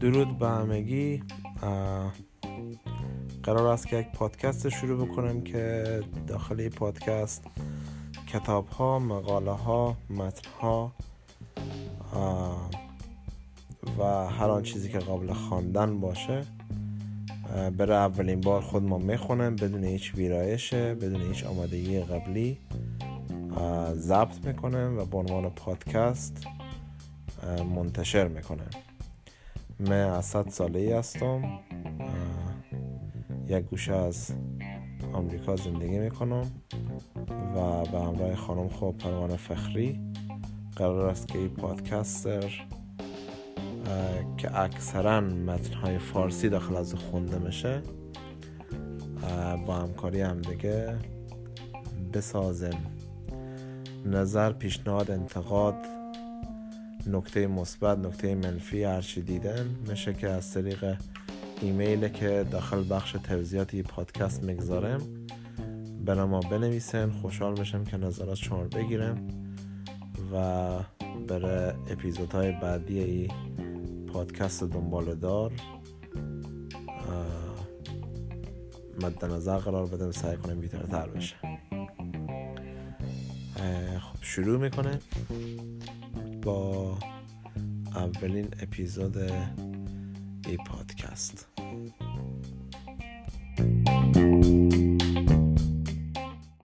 درود به همگی. قرار است که یک پادکست شروع بکنم که داخل پادکست کتاب ها مقاله ها متن ها و هر آن چیزی که قابل خواندن باشه برای اولین بار خود ما می‌خونم بدون هیچ ویرایشه بدون هیچ آمادگی قبلی. ضبط می‌کنم و به عنوان پادکست منتشر می‌کنم من از صد ساله ای هستم یک گوشه از آمریکا زندگی می‌کنم و به همراه خانم خوب پروانه فخری قرار است که این پادکستر که اکثرا متنهای فارسی داخل از خونده میشه با همکاری هم دیگه بسازم. نظر پیشنهاد انتقاد نکته مثبت نکته منفی هرچی دیدن میشه که از طریق ایمیل که داخل بخش توضیحات پادکست می‌گذارم برای ما بنویسن. خوشحال میشم که نظرات شما بگیرم و برای اپیزودهای بعدی ای پادکست دنبال دار مد نظر قرار بدم سعی کنم بیترتر بشه خب شروع می‌کنه با اولین اپیزود ای پادکست.